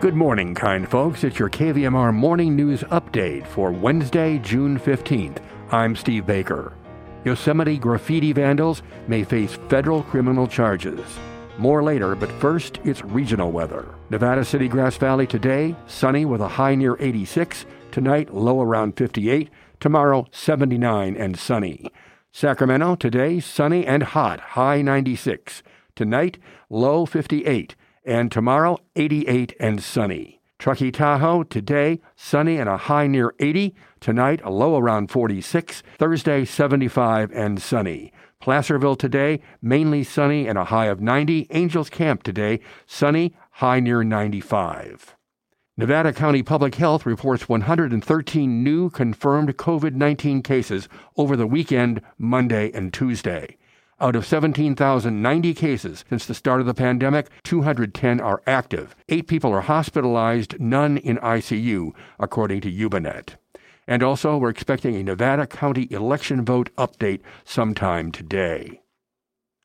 Good morning, kind folks. It's your KVMR morning news update for Wednesday, June 15th. I'm Steve Baker. Yosemite graffiti vandals may face federal criminal charges. More later, but first, it's regional weather. Nevada City, Grass Valley today, sunny with a high near 86. Tonight, low around 58. Tomorrow, 79 and sunny. Sacramento today, sunny and hot, high 96. Tonight, low 58 and tomorrow 88 and sunny. Truckee Tahoe today sunny and a high near 80. Tonight a low around 46. Thursday 75 and sunny. Placerville today mainly sunny and a high of 90. Angels Camp today sunny, high near 95. Nevada County Public Health reports 113 new confirmed COVID 19 cases over the weekend, Monday and Tuesday. Out of 17,090 cases since the start of the pandemic, 210 are active. Eight people are hospitalized, none in ICU, according to Ubinet. And also, we're expecting a Nevada County election vote update sometime today.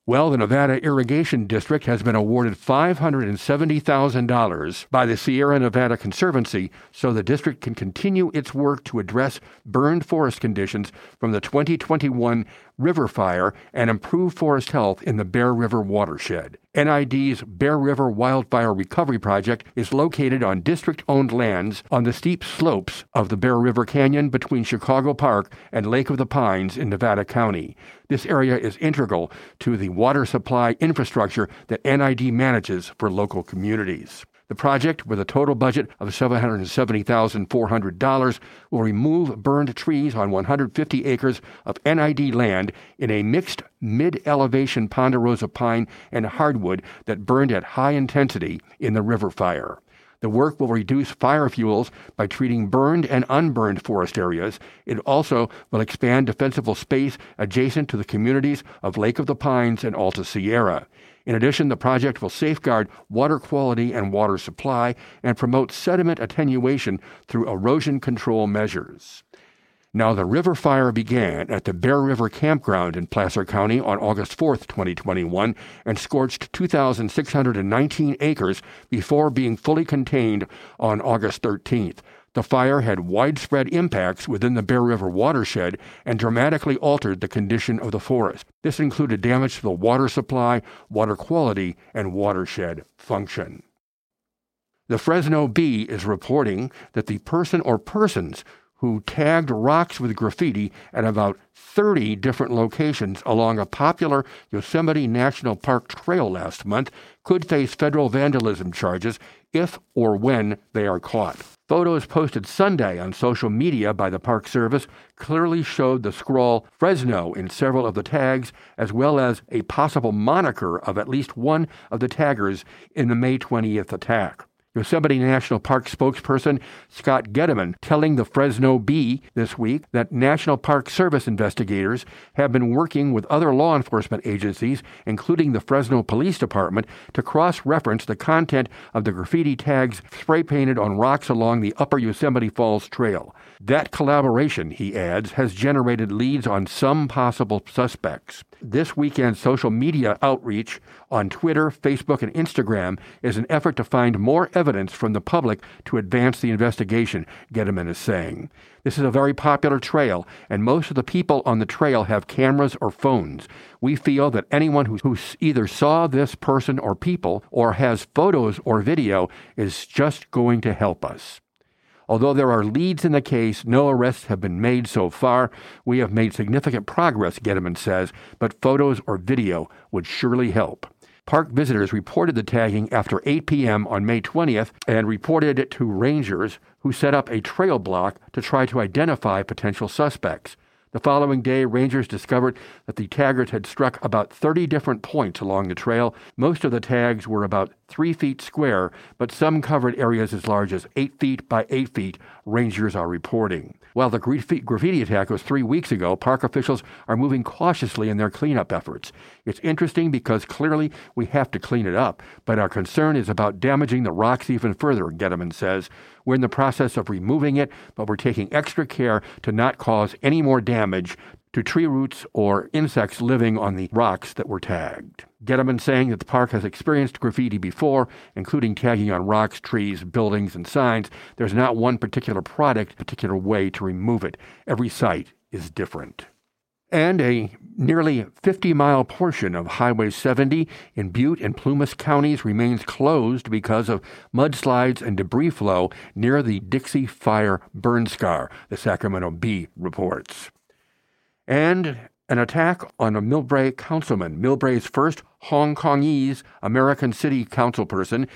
Well, the Nevada Irrigation District has been awarded $570,000 by the Sierra Nevada Conservancy so the district can continue its work to address burned forest conditions from the 2021 river fire and improve forest health in the Bear River watershed. NID's Bear River Wildfire Recovery Project is located on district owned lands on the steep slopes of the Bear River Canyon between Chicago Park and Lake of the Pines in Nevada County. This area is integral to the water supply infrastructure that NID manages for local communities. The project, with a total budget of $770,400, will remove burned trees on 150 acres of NID land in a mixed mid elevation ponderosa pine and hardwood that burned at high intensity in the river fire. The work will reduce fire fuels by treating burned and unburned forest areas. It also will expand defensible space adjacent to the communities of Lake of the Pines and Alta Sierra. In addition, the project will safeguard water quality and water supply and promote sediment attenuation through erosion control measures. Now, the river fire began at the Bear River Campground in Placer County on August 4, 2021, and scorched 2,619 acres before being fully contained on August 13th. The fire had widespread impacts within the Bear River watershed and dramatically altered the condition of the forest. This included damage to the water supply, water quality, and watershed function. The Fresno Bee is reporting that the person or persons who tagged rocks with graffiti at about 30 different locations along a popular Yosemite National Park trail last month could face federal vandalism charges if or when they are caught. Photos posted Sunday on social media by the Park Service clearly showed the scrawl Fresno in several of the tags, as well as a possible moniker of at least one of the taggers in the May 20th attack. Yosemite National Park spokesperson Scott Gediman telling the Fresno Bee this week that National Park Service investigators have been working with other law enforcement agencies, including the Fresno Police Department, to cross reference the content of the graffiti tags spray painted on rocks along the Upper Yosemite Falls Trail. That collaboration, he adds, has generated leads on some possible suspects. This weekend's social media outreach on Twitter, Facebook, and Instagram is an effort to find more evidence from the public to advance the investigation, Gediman is saying. This is a very popular trail, and most of the people on the trail have cameras or phones. We feel that anyone who, who either saw this person or people or has photos or video is just going to help us. Although there are leads in the case, no arrests have been made so far. We have made significant progress, Gediman says, but photos or video would surely help. Park visitors reported the tagging after 8 p.m. on May 20th and reported it to rangers who set up a trail block to try to identify potential suspects. The following day, rangers discovered that the taggers had struck about 30 different points along the trail. Most of the tags were about 3 feet square, but some covered areas as large as 8 feet by 8 feet, rangers are reporting. While the graffiti attack was three weeks ago, park officials are moving cautiously in their cleanup efforts. It's interesting because clearly we have to clean it up, but our concern is about damaging the rocks even further, Gediman says. We're in the process of removing it, but we're taking extra care to not cause any more damage to tree roots or insects living on the rocks that were tagged. Gediman saying that the park has experienced graffiti before, including tagging on rocks, trees, buildings, and signs. There's not one particular product, particular way to remove it. Every site is different and a nearly 50 mile portion of Highway 70 in Butte and Plumas counties remains closed because of mudslides and debris flow near the Dixie Fire burn scar, the Sacramento Bee reports. And an attack on a Millbrae councilman, Millbrae's first Hong Kongese American City councilperson,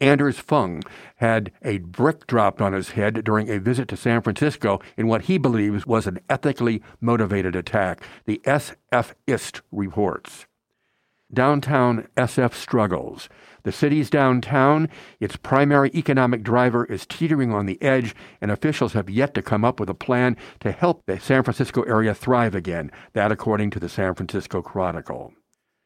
Anders Fung had a brick dropped on his head during a visit to San Francisco in what he believes was an ethically motivated attack, the SFist reports. Downtown SF struggles. The city's downtown, its primary economic driver, is teetering on the edge, and officials have yet to come up with a plan to help the San Francisco area thrive again. That, according to the San Francisco Chronicle.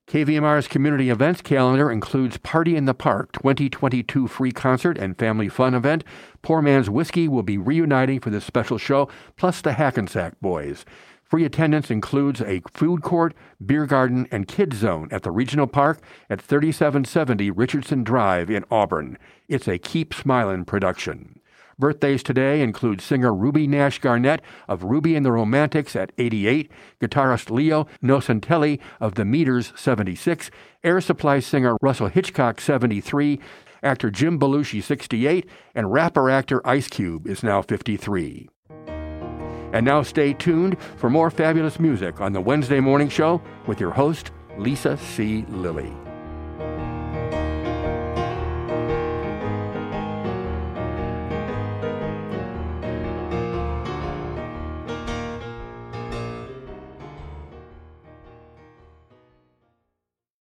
KVMR's community events calendar includes Party in the Park 2022 free concert and family fun event. Poor Man's Whiskey will be reuniting for this special show, plus the Hackensaw Boys. Free attendance includes a food court, beer garden, and kids zone at the regional park at 3770 Richardson Drive in Auburn. It's a Keep Smilin' production. Birthdays today include singer Ruby Nash Garnett of Ruby and the Romantics at 88, guitarist Leo Nocentelli of The Meters 76, Air Supply singer Russell Hitchcock 73, actor Jim Belushi 68, and rapper actor Ice Cube is now 53. And now stay tuned for more fabulous music on the Wednesday Morning Show with your host, Lisa C. Lilly.